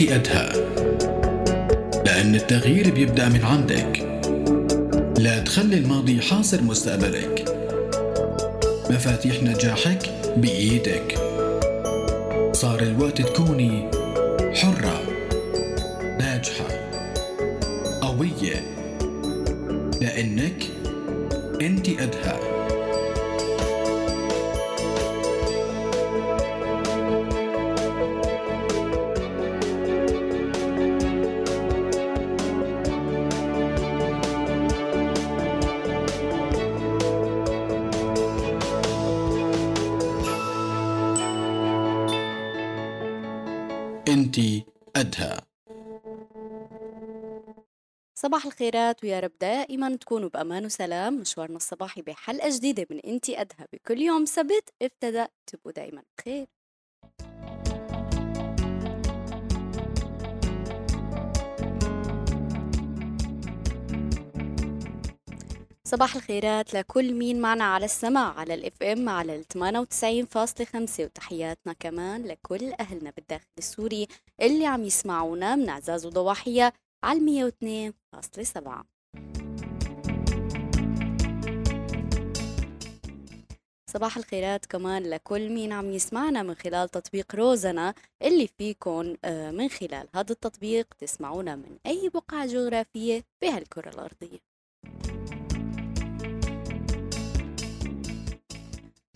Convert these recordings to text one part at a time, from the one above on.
انت قدها لأن التغيير بيبدأ من عندك. لا تخلي الماضي حاصر مستقبلك. مفاتيح نجاحك بإيدك. صار الوقت تكوني حرة ناجحة قوية. لأنك أنت قدها صباح الخيرات ويا رب دائما تكونوا بأمان وسلام. مشوارنا الصباحي بحلقة جديدة من انتي قدها بكل يوم سبت ابتدى تبقوا دائما بخير. صباح الخيرات لكل مين معنا على السماع على الإف إم على ال 98.5 وتحياتنا كمان لكل أهلنا بالداخل السوري اللي عم يسمعونا من أعزاز وضواحية. على ال 102.7 صباح الخيرات كمان لكل مين عم يسمعنا من خلال تطبيق روزنا اللي فيكن آه، من خلال هذا التطبيق تسمعونا من أي بقعة جغرافية بهالكرة الأرضية.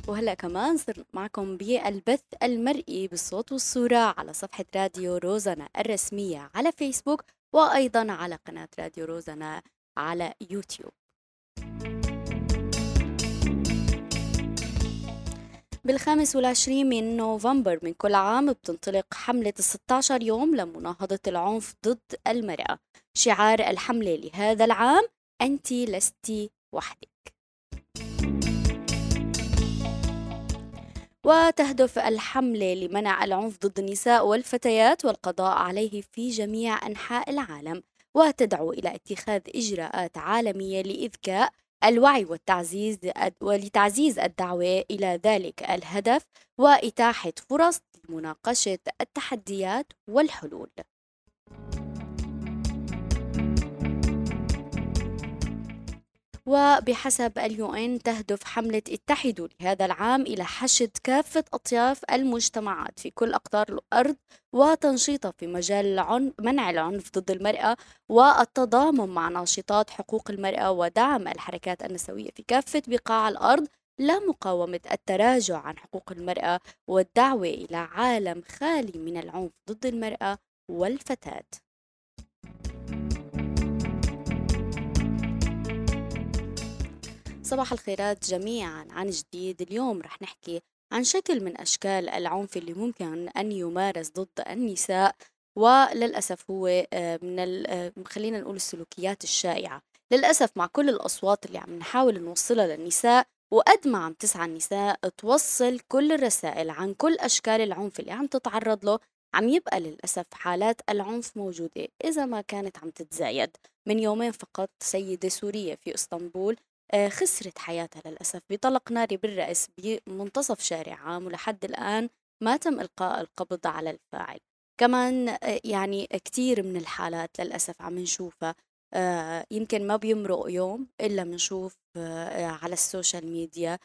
وهلأ كمان صرنا معكم بالبث المرئي بالصوت والصورة على صفحة راديو روزنا الرسمية على فيسبوك وأيضا على قناة راديو روزنا على يوتيوب. بالخامس والعشرين من نوفمبر من كل عام بتنطلق حملة الستاشر يوم لمناهضة العنف ضد المرأة. شعار الحملة لهذا العام أنت لست وحدك. وتهدف الحملة لمنع العنف ضد النساء والفتيات والقضاء عليه في جميع أنحاء العالم وتدعو إلى اتخاذ إجراءات عالمية لإذكاء الوعي والتعزيز ولتعزيز الدعوة إلى ذلك الهدف وإتاحة فرص لمناقشة التحديات والحلول. وبحسب اليو إن تهدف حملة اتحدوا لهذا العام إلى حشد كافة أطياف المجتمعات في كل أقطار الأرض وتنشيطها في مجال العنف منع العنف ضد المرأة والتضامن مع ناشطات حقوق المرأة ودعم الحركات النسوية في كافة بقاع الأرض لمقاومة التراجع عن حقوق المرأة والدعوة إلى عالم خالي من العنف ضد المرأة والفتاة. صباح الخيرات جميعا. عن جديد اليوم رح نحكي عن شكل من أشكال العنف اللي ممكن أن يمارس ضد النساء وللأسف هو آه، من آه، خلينا نقول السلوكيات الشائعة. للأسف مع كل الأصوات اللي عم نحاول نوصلها للنساء وقد ما عم تسعى النساء توصل كل الرسائل عن كل أشكال العنف اللي عم تتعرض له عم يبقى للأسف حالات العنف موجودة إذا ما كانت عم تتزايد. من يومين فقط سيدة سورية في إسطنبول خسرت حياتها للأسف بطلق ناري بالرأس بمنتصف شارع عام ولحد الآن ما تم إلقاء القبض على الفاعل. كمان آه، يعني كتير من الحالات للأسف عم نشوفها. آه، يمكن ما بيمرق يوم إلا بنشوف على ال social media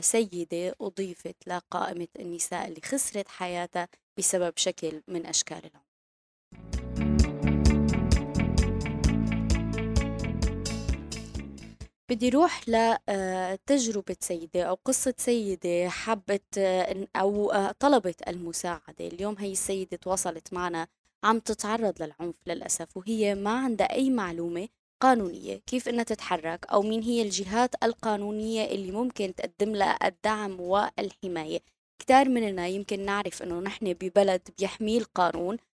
سيدة أضيفت لقائمة النساء اللي خسرت حياتها بسبب شكل من أشكال العنف بدي روح لتجربة سيدة أو قصة سيدة حبت أو طلبت المساعدة. اليوم هي السيدة تواصلت معنا عم تتعرض للعنف للأسف وهي ما عندها أي معلومة قانونية كيف إنها تتحرك أو مين هي الجهات القانونية اللي ممكن تقدم لها الدعم والحماية. كتار مننا يمكن نعرف إنه نحن ببلد بيحميه القانون آه،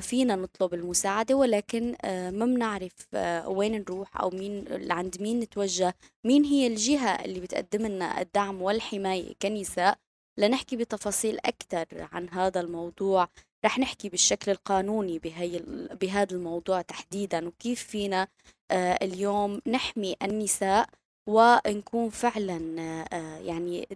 فينا نطلب المساعدة ولكن آه، ما بنعرف آه، وين نروح أو مين عند مين نتوجه مين هي الجهة اللي بتقدم لنا الدعم والحماية كنساء. لنحكي بتفاصيل أكثر عن هذا الموضوع. رح نحكي بالشكل القانوني بهي بهذا الموضوع تحديدا وكيف فينا اليوم نحمي النساء ونكون فعلا آه، يعني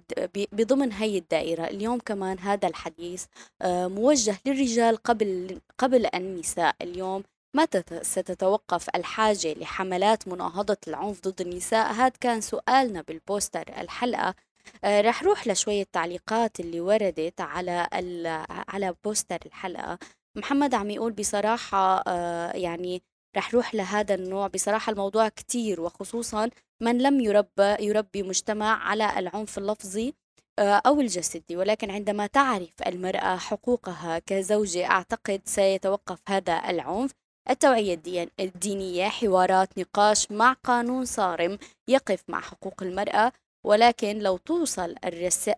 بضمن هي الدائرة اليوم كمان هذا الحديث آه، موجه للرجال قبل قبل النساء. اليوم متى ستتوقف الحاجة لحملات مناهضة العنف ضد النساء. هذا كان سؤالنا بالبوستر الحلقة. آه رح روح لشوية تعليقات اللي وردت على على بوستر الحلقة. محمد عم يقول بصراحة يعني رح روح لهذا النوع. بصراحة الموضوع كتير وخصوصا من لم يربى يربي مجتمع على العنف اللفظي آه، أو الجسدي. ولكن عندما تعرف المرأة حقوقها كزوجة أعتقد سيتوقف هذا العنف. التوعية الدينية حوارات نقاش مع قانون صارم يقف مع حقوق المرأة. ولكن لو توصل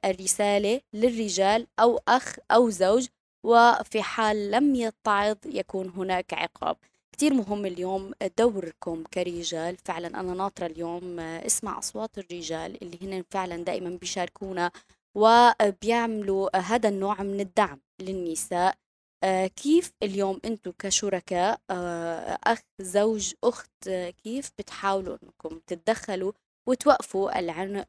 الرسالة للرجال أو أخ أو زوج وفي حال لم يتعظ يكون هناك عقاب. كتير مهم اليوم دوركم كرجال. فعلا أنا ناطرة اليوم اسمع أصوات الرجال اللي هن فعلا دائما بيشاركونا وبيعملوا هذا النوع من الدعم للنساء. آه، كيف اليوم أنتم كشركاء؟ آه، أخ زوج أخت كيف بتحاولوا أنكم تتدخلوا وتوقفوا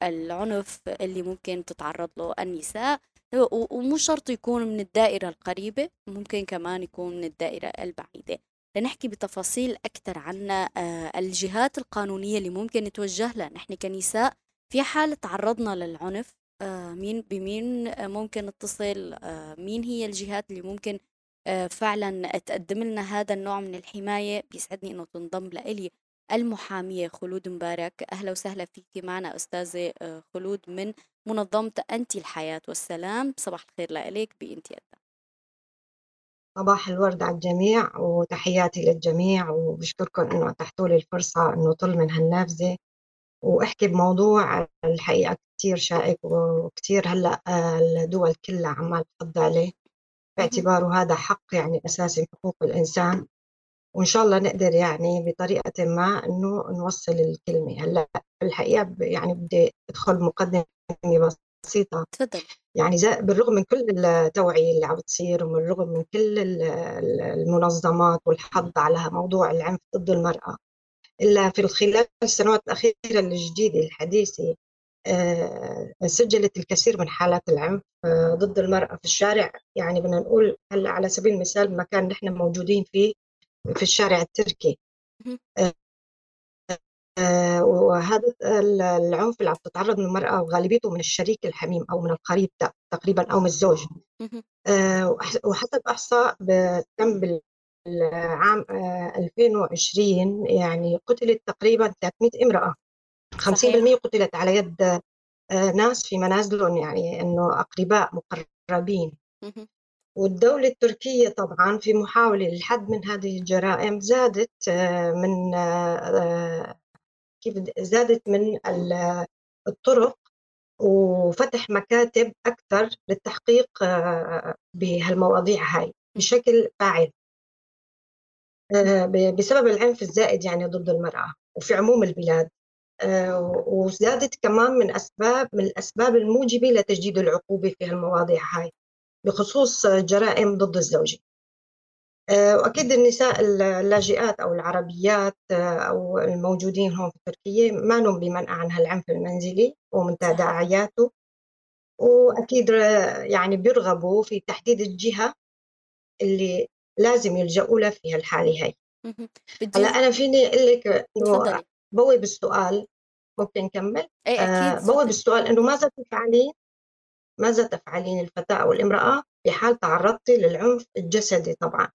العنف اللي ممكن تتعرض له النساء؟ ومو شرط يكون من الدائرة القريبة ممكن كمان يكون من الدائرة البعيدة. لنحكي بتفاصيل أكثر عن آه، الجهات القانونية اللي ممكن نتوجه لها. نحن كنساء في حال تعرضنا للعنف مين بمين ممكن نتصل مين هي الجهات اللي ممكن آه، فعلا تقدم لنا هذا النوع من الحماية؟ بيسعدني أنه تنضم لإلي المحامية خلود مبارك. أهلا وسهلا فيك معنا أستاذة آه، خلود من منظمة أنت الحياة. والسلام صباح الخير لإلك بإنتي صباح الورد على الجميع وتحياتي للجميع وبشكركم إنه أتحتوا لي الفرصة إنه طل من هالنافذه وأحكي بموضوع الحقيقة كثير شائك وكثير هلأ آه، الدول كلها عمال تفض عليه. باعتباره هذا حق يعني أساسي من حقوق الإنسان. وإن شاء الله نقدر يعني بطريقة ما إنه نوصل الكلمة. هلأ الحقيقة يعني بدي أدخل مقدمة بسيطة. تفضل يعني بالرغم من كل التوعية اللي عم تصير ومن الرغم من كل المنظمات والحض على موضوع العنف ضد المرأة إلا في خلال السنوات الأخيرة الجديدة الحديثة آه، سجلت الكثير من حالات العنف آه، ضد المرأة في الشارع. يعني بدنا نقول هلأ على سبيل المثال مكان نحن موجودين فيه في الشارع التركي. آه، وهذا العنف اللي عم تتعرض من المرأة وغالبيته من الشريك الحميم أو من القريب تقريبا أو من الزوج. وحسب إحصاء تم بالعام 2020 يعني قتلت تقريبا 300 امرأة. 50% قتلت على يد آه، ناس في منازلهم يعني إنه أقرباء مقربين. والدولة التركية طبعا في محاولة للحد من هذه الجرائم زادت آه، من آه، كيف زادت من الطرق وفتح مكاتب أكثر للتحقيق بهالمواضيع هاي بشكل فاعل. بسبب العنف الزائد يعني ضد المرأة وفي عموم البلاد آه، وزادت كمان من أسباب من الأسباب الموجبة لتجديد العقوبة في المواضيع هاي بخصوص جرائم ضد الزوجة. آه، وأكيد النساء اللاجئات أو العربيات آه، أو الموجودين هون في تركيا ما نم بمنع عن هالعنف المنزلي ومن تداعياته وأكيد يعني بيرغبوا في تحديد الجهة اللي لازم يلجأوا لها في هالحالة هاي. هلأ أنا فيني أقول لك إنه بلب السؤال ممكن نكمل؟ اي أكيد آه بلب السؤال إنه ماذا تفعلين؟ ماذا تفعلين الفتاة أو الامرأة في حال تعرضتي للعنف الجسدي طبعا؟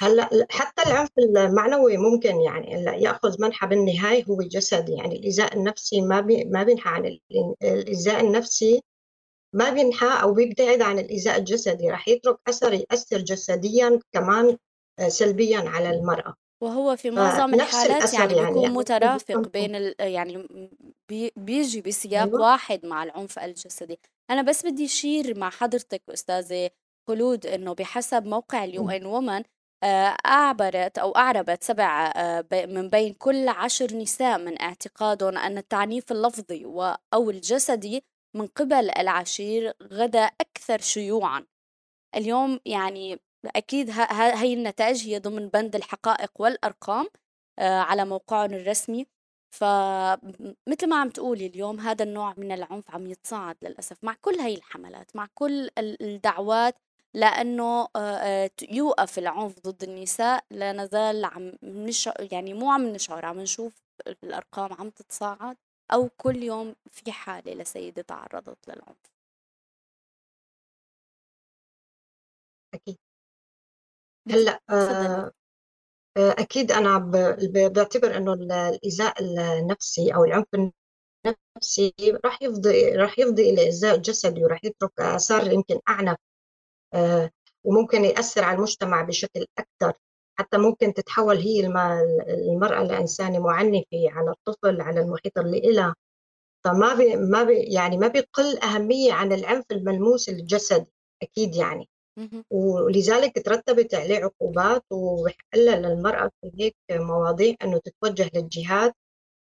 هلأ حتى العنف المعنوي ممكن يعني يأخذ منحى بالنهاية هو الجسدي يعني الايذاء النفسي ما بي ما بينحى عن الايذاء النفسي ما بينحى أو بيبتعد عن الايذاء الجسدي. راح يترك أثر يأثر جسديا كمان آه، سلبيا على المرأة. وهو في معظم الحالات يعني بيكون يعني, يعني مترافق بين ال يعني بيجي بسياق أيوة. واحد مع العنف الجسدي. أنا بس بدي أشير مع حضرتك أستاذة خلود إنه بحسب موقع اليو إن وومن أعبرت أو أعربت سبع آه، من بين كل عشر نساء من اعتقادهم أن التعنيف اللفظي أو الجسدي من قبل العشير غدا أكثر شيوعا. اليوم يعني أكيد هاي النتائج هي ضمن بند الحقائق والأرقام آه، على موقعهم الرسمي. فمثل ما عم تقولي اليوم هذا النوع من العنف عم يتصاعد للأسف مع كل هاي الحملات مع كل الدعوات لأنه يوقف العنف ضد النساء لا نزال عم نش... يعني مو عم نشعر عم نشوف الأرقام عم تتصاعد أو كل يوم في حالة لسيدة تعرضت للعنف. أكيد. هلأ آه أكيد أنا بعتبر إنه الإيذاء النفسي أو العنف النفسي راح يفضي راح يفضي إلى إيذاء جسدي وراح يترك آثار يمكن أعنف آه، وممكن يأثر على المجتمع بشكل أكثر حتى ممكن تتحول هي المرأة لإنسانة معنفة على الطفل على المحيط اللي إلها. فما بي ما بي يعني ما بيقل أهمية عن العنف الملموس الجسدي أكيد يعني. ولذلك ترتبت عليه عقوبات وبحقلها للمرأة في هيك مواضيع أنه تتوجه للجهات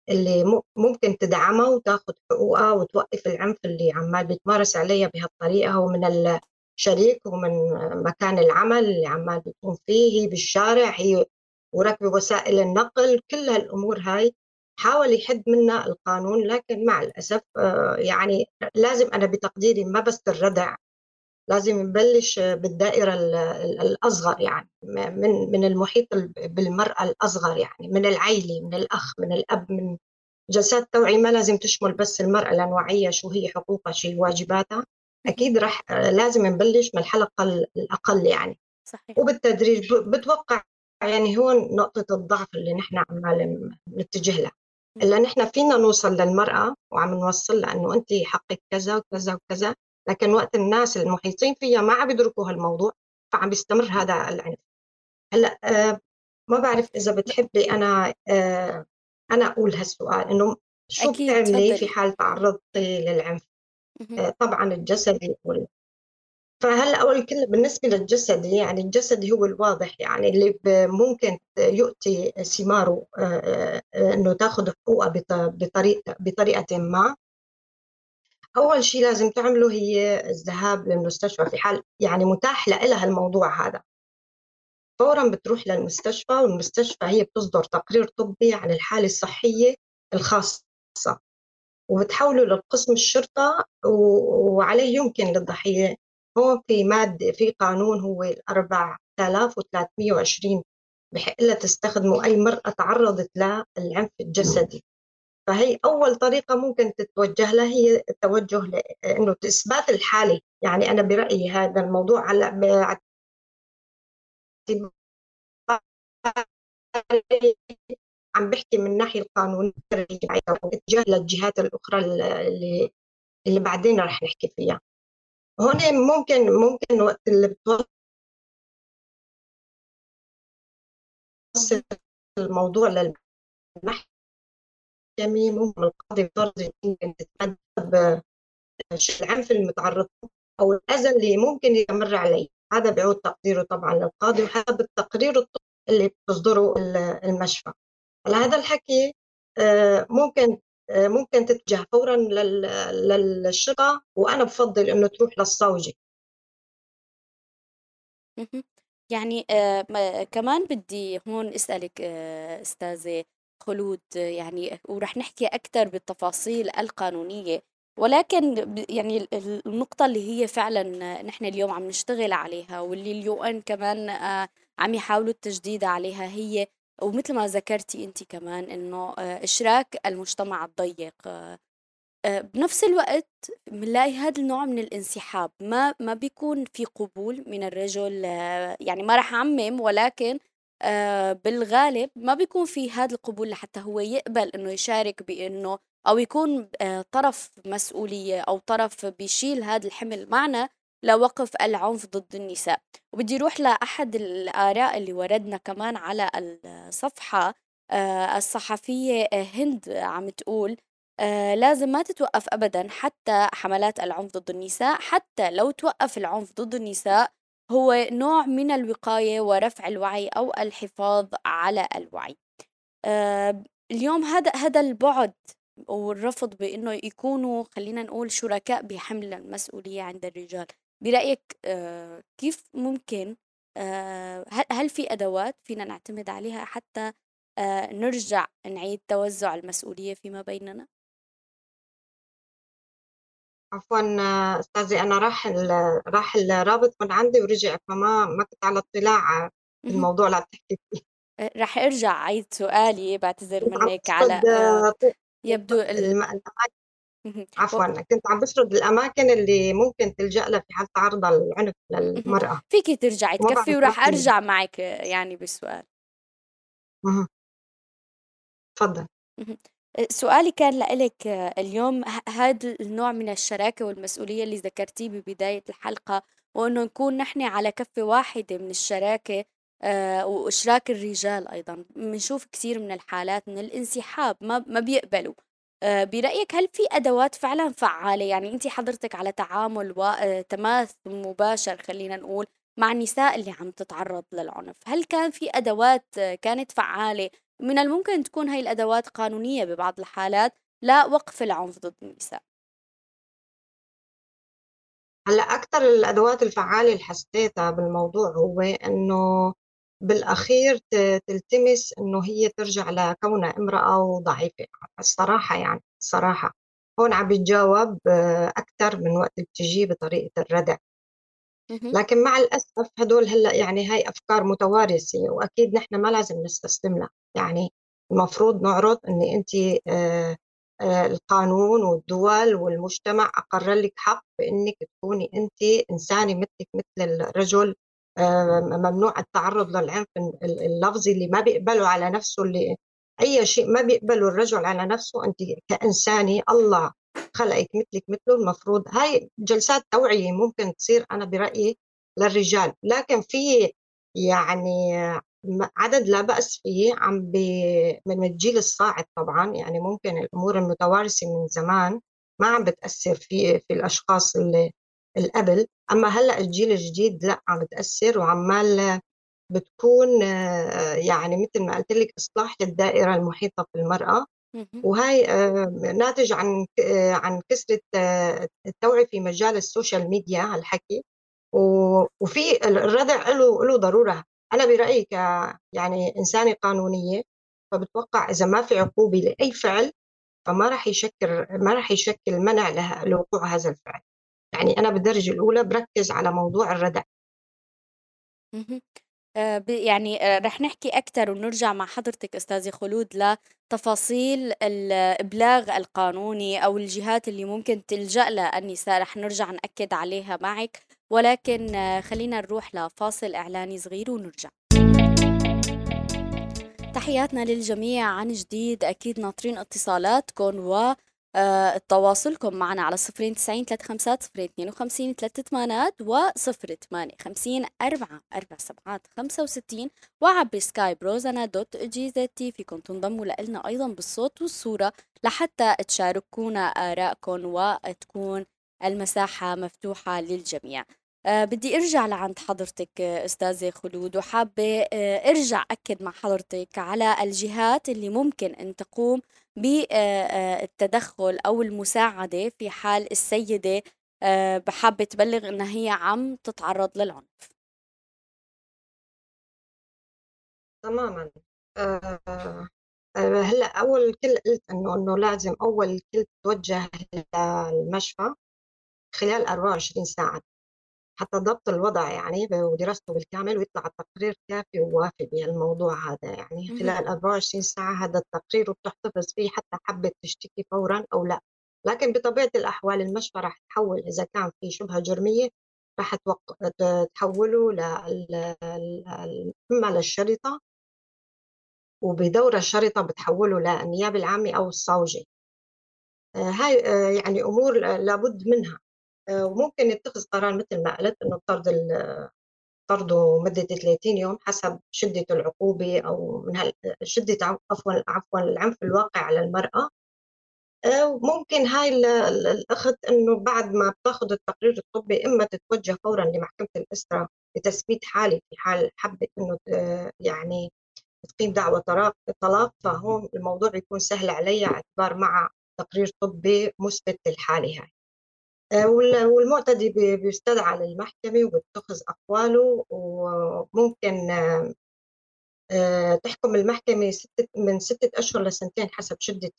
اللي ممكن تدعمها وتاخذ حقوقها وتوقف العنف اللي عمال بيتمارس عليها بهالطريقة. ومن الشريك ومن مكان العمل اللي عمال بتكون فيه هي بالشارع هي وركب وسائل النقل. كل هالأمور هاي حاول يحد منها القانون لكن مع الأسف آه، يعني لازم أنا بتقديري ما بس الردع لازم نبلش بالدائرة الأصغر يعني من من المحيط بالمرأة الأصغر يعني من العيلة من الأخ من الأب من جلسات توعية ما لازم تشمل بس المرأة لأنه وعية شو هي حقوقها شو واجباتها. أكيد رح لازم نبلش من الحلقة الأقل يعني. صحيح. وبالتدريج بتوقع يعني هون نقطة الضعف اللي نحن عمال نتجه لها. إلا نحن فينا نوصل للمرأة وعم نوصل لها إنه أنت حقك كذا وكذا وكذا لكن وقت الناس المحيطين فيها ما عم يدركوا هالموضوع فعم بيستمر هذا العنف. هلأ آه ما بعرف إذا بتحبي أنا آه أنا أقول هالسؤال إنه شو بتعملي في حال تعرضتي للعنف؟ آه طبعا الجسدي وال... فهلا أول كل بالنسبة للجسدي يعني الجسدي هو الواضح يعني اللي ممكن يؤتي ثماره آه، آه، إنه تأخذ حقوقها بطريقه بطريقة ما. أول شيء لازم تعمله هي الذهاب للمستشفى في حال يعني متاح لها الموضوع هذا. فورا بتروح للمستشفى والمستشفى هي بتصدر تقرير طبي عن الحالة الصحية الخاصة. وبتحوله للقسم الشرطة وعليه يمكن للضحية. هون في مادة في قانون هو 4320 بحق لها تستخدمه أي مرأة تعرضت للعنف الجسدي. فهي أول طريقة ممكن تتوجه لها هي التوجه لأنه إثبات الحالة. يعني أنا برأيي هذا الموضوع هلأ عم بحكي من الناحية القانونية اتجاه للجهات الأخرى اللي اللي بعدين رح نحكي فيها. هون ممكن ممكن وقت اللي بتوصل الموضوع للمحكمة ممكن القاضي فرض ممكن تتأدب العنف المتعرض أو الأذى اللي ممكن يمر عليه. هذا بيعود تقديره طبعا للقاضي وحسب التقرير اللي بتصدره المشفى. على هذا الحكي آه، ممكن آه، ممكن تتجه فورا للشرطة وأنا بفضل إنه تروح للصوجي. يعني آه كمان بدي هون أسألك أستاذة خلود يعني ورح نحكي أكثر بالتفاصيل القانونية. ولكن يعني النقطة اللي هي فعلا نحن اليوم عم نشتغل عليها واللي اليو إن كمان عم يحاولوا التجديد عليها هي ومثل ما ذكرتي انت كمان إنه آه، إشراك المجتمع الضيق آه، بنفس الوقت بنلاقي هذا النوع من الانسحاب. ما ما بيكون في قبول من الرجل يعني ما رح أعمم ولكن آه، بالغالب ما بيكون في هذا القبول لحتى هو يقبل إنه يشارك بإنه أو يكون آه، طرف مسؤولية أو طرف بيشيل هذا الحمل. معنا لوقف العنف ضد النساء. وبدي أروح لأحد الآراء اللي وردنا كمان على الصفحة آه، الصحفية هند عم تقول لازم ما تتوقف ابدا حتى حملات العنف ضد النساء حتى لو توقف العنف ضد النساء هو نوع من الوقاية ورفع الوعي أو الحفاظ على الوعي. آه، اليوم هذا هذا البعد والرفض بأنه يكونوا خلينا نقول شركاء بحمل المسؤولية عند الرجال. برأيك آه، كيف ممكن آه، هل في أدوات فينا نعتمد عليها حتى آه، نرجع نعيد توزع المسؤولية فيما بيننا؟ عفوا أستاذي أنا راح راح الرابط من عندي ورجع فما ما كنت على اطلاع بالموضوع اللي عم تحكي فيه رح أرجع اعيد سؤالي بعتذر منك على يبدو عفوا كنت عم بفرض الأماكن اللي ممكن تلجأ لها في حال تعرض العنف للمرأة. فيك ترجعي تكفي وراح أرجع معك يعني بالسؤال تفضل. سؤالي كان لإلك اليوم هذا النوع من الشراكة والمسؤولية اللي ذكرتيه ببداية الحلقة وإنه نكون نحن على كفة واحدة من الشراكة آه، وإشراك الرجال أيضا؟ بنشوف كثير من الحالات من الانسحاب ما ما بيقبلوا. برأيك هل في أدوات فعلا فعالة؟ يعني أنت حضرتك على تعامل وتماس آه، مباشر خلينا نقول مع النساء اللي عم تتعرض للعنف. هل كان في أدوات كانت فعالة؟ من الممكن تكون هاي الأدوات قانونية ببعض الحالات لوقف العنف ضد النساء. هلأ أكثر الأدوات الفعالة اللي حسيتها بالموضوع هو إنه بالأخير تلتمس إنه هي ترجع لكونها امرأة وضعيفة الصراحة يعني الصراحة. هون عم بتجاوب أكثر من وقت بتجي بطريقة الردع. لكن مع الأسف هدول هلأ يعني هاي أفكار متوارثة وأكيد نحن ما لازم نستسلم لها يعني المفروض نعرض أن أنت آه، آه، القانون والدول والمجتمع أقر لك حق بأنك تكوني أنت إنسانة مثلك مثل الرجل آه، ممنوع التعرض للعنف اللفظي اللي ما بيقبله على نفسه اللي أي شيء ما بيقبله الرجل على نفسه أنت كإنسانة الله خلقك مثلك مثله المفروض هاي جلسات توعية ممكن تصير أنا برأيي للرجال. لكن في يعني عدد لا بأس فيه عم بي من الجيل الصاعد طبعا يعني ممكن الأمور المتوارثة من زمان ما عم بتأثر في في الأشخاص اللي القبل أما هلأ الجيل الجديد لأ عم بتأثر وعمال بتكون يعني مثل ما قلت لك إصلاح للدائرة المحيطة بالمرأة. وهي آه، ناتج عن آه، عن كثرة آه، التوعية في مجال السوشيال ميديا هالحكي. وفي الردع له له ضرورة. أنا برأيي ك يعني إنسانة قانونية فبتوقع إذا ما في عقوبة لأي فعل فما راح يشكل ما راح يشكل منع لوقوع هذا الفعل. يعني أنا بالدرجة الأولى بركز على موضوع الردع. آه، يعني آه، رح نحكي أكثر ونرجع مع حضرتك أستاذة خلود لتفاصيل الإبلاغ القانوني أو الجهات اللي ممكن تلجأ لها النساء رح نرجع نأكد عليها معك. ولكن آه، خلينا نروح لفاصل إعلاني صغير ونرجع. تحياتنا للجميع عن جديد أكيد ناطرين اتصالاتكم و تواصلكم معنا على صفرين تسعين ثلاثة خمسات صفرين اثنين وخمسين ثلاثة ثمانات وصفر ثمانية خمسين أربعة أربع سبعات خمسة وستين وعبر Skype روزانا dot GZT. فيكم تنضموا لنا أيضا بالصوت والصورة لحتى تشاركونا آرائكم وتكون المساحة مفتوحة للجميع. أه بدي ارجع لعند حضرتك أستاذة خلود وحابة أه ارجع أكد مع حضرتك على الجهات اللي ممكن أن تقوم بالتدخل أو المساعدة في حال السيدة آه، بحابة تبلغ إنها هي عم تتعرض للعنف. تماما. آه، آه، هلأ أول كل قلت إنه إنه لازم أول كل توجه للمشفى خلال 24 ساعة. حتى ضبط الوضع يعني ودراسته بالكامل ويطلع التقرير كافي ووافي بهالموضوع هذا. يعني خلال 24 ساعة هذا التقرير وبتحتفظ فيه حتى حبت تشتكي فورا أو لا. لكن بطبيعة الأحوال المشفى راح تحول إذا كان في شبهة جرمية راح تحوله إما للشرطة وبدور الشرطة. بتحوله للنيابة العامة أو الصوجي. آه، هاي آه، يعني أمور لابد منها. وممكن يتخذ قرار مثل ما قلت إنه طرد طرده مدة 30 يوم حسب شدة العقوبة أو من هال شدة عفوا عفوا العنف الواقع على المرأة. آه، ممكن هاي الأخذ إنه بعد ما بتاخذ التقرير الطبي إما تتوجه فورا لمحكمة الأسرة لتثبيت حالي في حال حبت إنه يعني تقيم دعوة طلاق فهون الموضوع يكون سهل علي اعتبار مع تقرير طبي مثبت للحالة هاي. آه، والمعتدي بيستدعى للمحكمة وبتخذ أقواله وممكن آه، آه، تحكم المحكمة من ستة أشهر لسنتين حسب شدة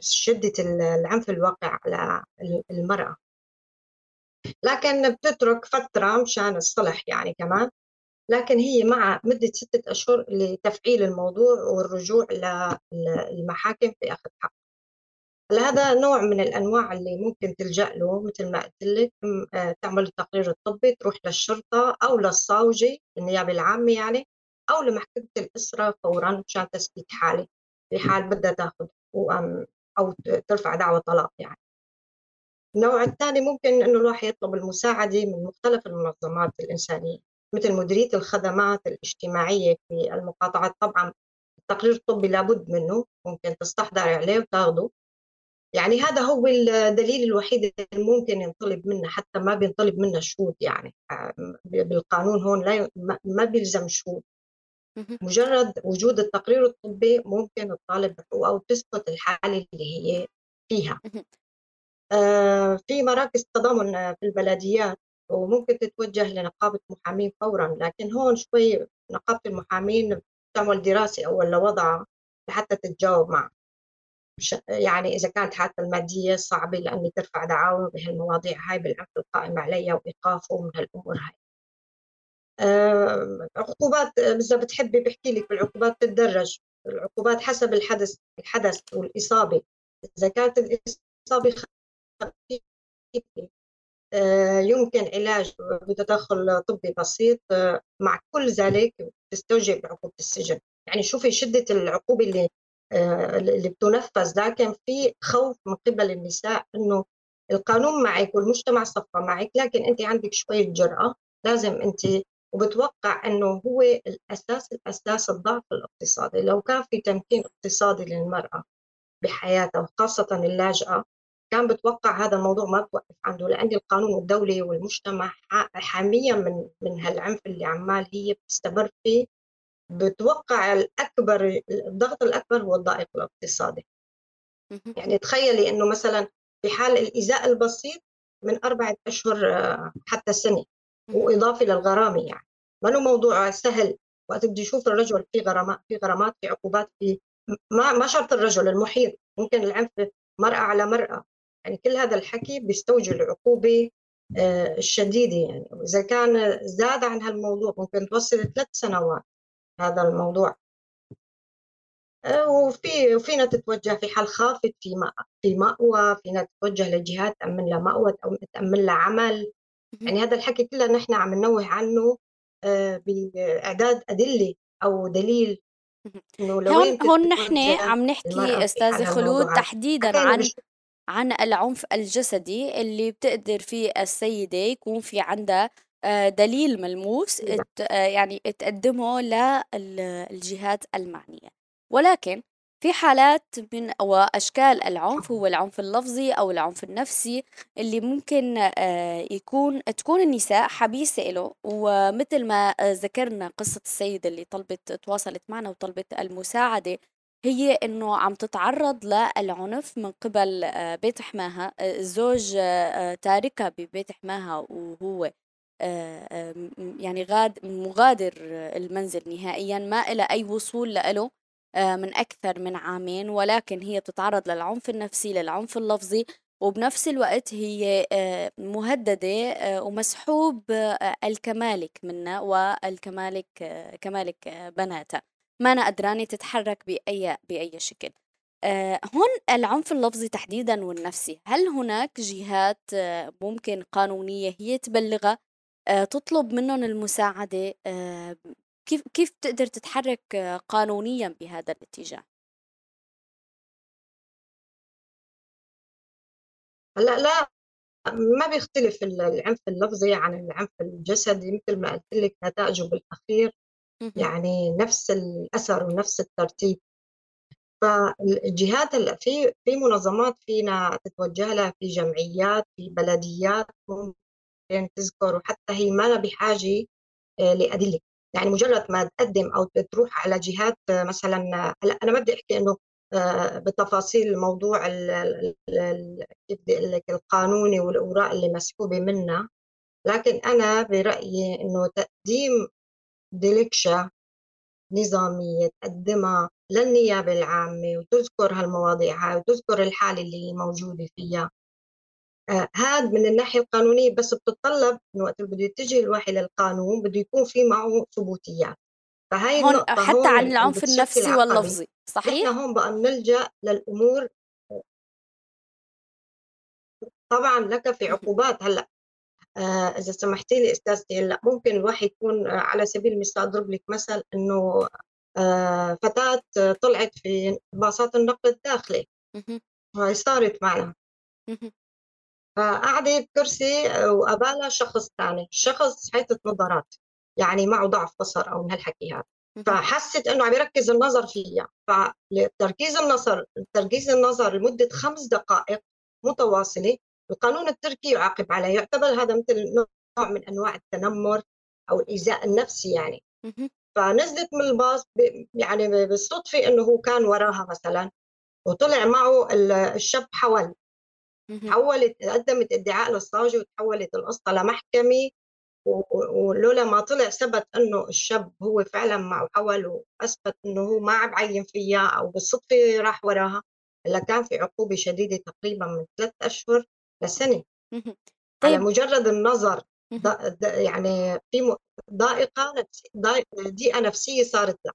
شدة العنف الواقع على المرأة. لكن بتترك فترة مشان الصلح يعني كمان. لكن هي مع مدة ستة أشهر لتفعيل الموضوع والرجوع للمحاكم في أخذ حق. هذا نوع من الأنواع اللي ممكن تلجأ له مثل ما قلت لك آه، تعمل التقرير الطبي تروح للشرطة أو للصاوجي النيابة العامة يعني أو لمحكمة الأسرة فورا مشان تثبيت حالة في حال بدها تاخذ أو ترفع دعوى طلاق يعني. النوع الثاني ممكن إنه الواحد يطلب المساعدة من مختلف المنظمات الإنسانية مثل مديرية الخدمات الاجتماعية في المقاطعات. طبعا التقرير الطبي لابد منه ممكن تستحضر عليه وتاخذه يعني هذا هو الدليل الوحيد اللي ممكن ينطلب منه حتى ما بينطلب منه شهود يعني. بالقانون هون لا ما بيلزم شهود. مجرد وجود التقرير الطبي ممكن الطالب أو تثبت الحالة اللي هي فيها. آه، في مراكز تضامن في البلديات وممكن تتوجه لنقابة محامين فورا لكن هون شوي نقابة المحامين تعمل دراسة أول لوضعها لحتى تتجاوب معه. يعني إذا كانت حالته المادية صعبة لأني ترفع دعاوى بهالمواضيع هاي بالعنف القائم عليها وإيقافه من هالأمور هاي. عقوبات إذا بتحبي بحكي لك بالعقوبات تتدرج. العقوبات حسب الحدث الحدث والإصابة. إذا كانت الإصابة آه، يمكن علاج بتدخل طبي بسيط. آه، مع كل ذلك تستوجب عقوبة السجن. يعني شوفي شدة العقوبة اللي اللي بتنفذ لكن في خوف من قبل النساء إنه القانون معك والمجتمع صفى معك لكن انت عندك شوية جرأة لازم انت وبتوقع إنه هو الأساس الأساس الضعف الاقتصادي. لو كان في تمكين اقتصادي للمرأة بحياتها وخاصة اللاجئة كان بتوقع هذا الموضوع ما بتوقف عنده لأن القانون الدولي والمجتمع حاميا من من هالعنف اللي عمال هي بتستمر فيه. بتوقع الأكبر الضغط الأكبر هو الضائق الاقتصادي. يعني تخيلي إنه مثلا في حال الإيذاء البسيط من أربعة أشهر آه، حتى سنة وإضافة للغرامة يعني. ما له موضوع سهل وقت بدي يشوف الرجل في غرامات في غرامات في عقوبات في ما ما شرط الرجل المحيط. ممكن العنف مرأة على مرأة. يعني كل هذا الحكي بيستوجب العقوبة آه، الشديدة يعني. وإذا كان زاد عن هالموضوع ممكن توصل ثلاث سنوات. هذا الموضوع. آه، وفي وفينا تتوجه في حال خافت في في مأوى فينا تتوجه لجهات تأمن لها مأوى أو تأمن لها عمل. يعني هذا الحكي كله نحن عم ننوه عنه آه، بإعداد أدلة أو دليل هون هون نحن عم نحكي أستاذة خلود تحديدا عن عن العنف الجسدي اللي بتقدر فيه السيدة يكون في عندها دليل ملموس نعم. آه، يعني تقدمه للجهات المعنية. ولكن في حالات من وأشكال العنف هو العنف اللفظي أو العنف النفسي اللي ممكن آه، يكون تكون النساء حبيسة له ومثل ما ذكرنا قصة السيدة اللي طلبت تواصلت معنا وطلبت المساعدة هي إنه عم تتعرض للعنف من قبل آه، بيت حماها. آه، الزوج آه، تاركها ببيت حماها وهو يعني غاد مغادر المنزل نهائيا ما إلى أي وصول له من أكثر من عامين ولكن هي تتعرض للعنف النفسي للعنف اللفظي وبنفس الوقت هي مهددة ومسحوب الكمالك منها والكمالك كمالك بناتها. ما أنا قدرانة تتحرك بأي بأي شكل. آه هون العنف اللفظي تحديدا والنفسي. هل هناك جهات آه ممكن قانونية هي تبلغها؟ آه تطلب منهم المساعدة آه كيف كيف تقدر تتحرك آه قانونيا بهذا الاتجاه؟ هلأ لا ما بيختلف العنف اللفظي عن العنف الجسدي مثل ما قلت لك نتائجه بالأخير يعني نفس الأثر ونفس الترتيب. فالجهات في في منظمات فينا تتوجه لها في جمعيات في بلديات ممكن تذكر وحتى هي ما بحاجة آه، لأدلة. يعني مجرد ما تقدم أو تروح على جهات آه، مثلا هلأ أنا ما بدي أحكي إنه آه، بتفاصيل الموضوع كيف بدي أقول لك القانوني والأوراق اللي مسحوبه منها لكن أنا برأيي إنه تقديم ديليكشا نظامية تقدمها للنيابة العامة وتذكر هالمواضيع هاي وتذكر الحالة اللي موجودة فيها. آه هذا من الناحية القانونية بس بتتطلب إنه وقت بده يتجه الواحد للقانون بده يكون في معه ثبوتيات. فهي هون حتى هون عن العنف النفسي واللفظي صحيح؟ نحن هون بقى بنلجأ للأمور طبعا لك في عقوبات هلأ. آه إذا سمحتي لي أستاذتي هلأ ممكن الواحد يكون على سبيل المثال أضرب لك مثل إنه آه فتاة طلعت في باصات النقل الداخلي. هاي صارت معنا. فقعدت بكرسي آه، وقبالها شخص ثاني الشخص حيث نظرات يعني معه ضعف بصر أو من هالحكي هذا. فحست إنه عم يركز النظر فيها فتركيز النظر تركيز النظر لمدة خمس دقائق متواصلة. القانون التركي يعاقب عليه. يعتبر هذا مثل نوع من أنواع التنمر أو الإيذاء النفسي يعني. فنزلت من الباص يعني بالصدفه إنه هو كان وراها مثلا وطلع معه الشاب حول حولت قدمت ادعاء للصاجي وتحولت القصة لمحكمة ولولا ما طلع ثبت إنه الشاب هو فعلا معه حول وأثبت إنه هو ما عم بعين فيها أو بالصدفة راح وراها إلا كان في عقوبة شديدة تقريبا من ثلاث أشهر لسنة. طيب. على مجرد النظر يعني في ضائقة ضيقة نفسية صارت له.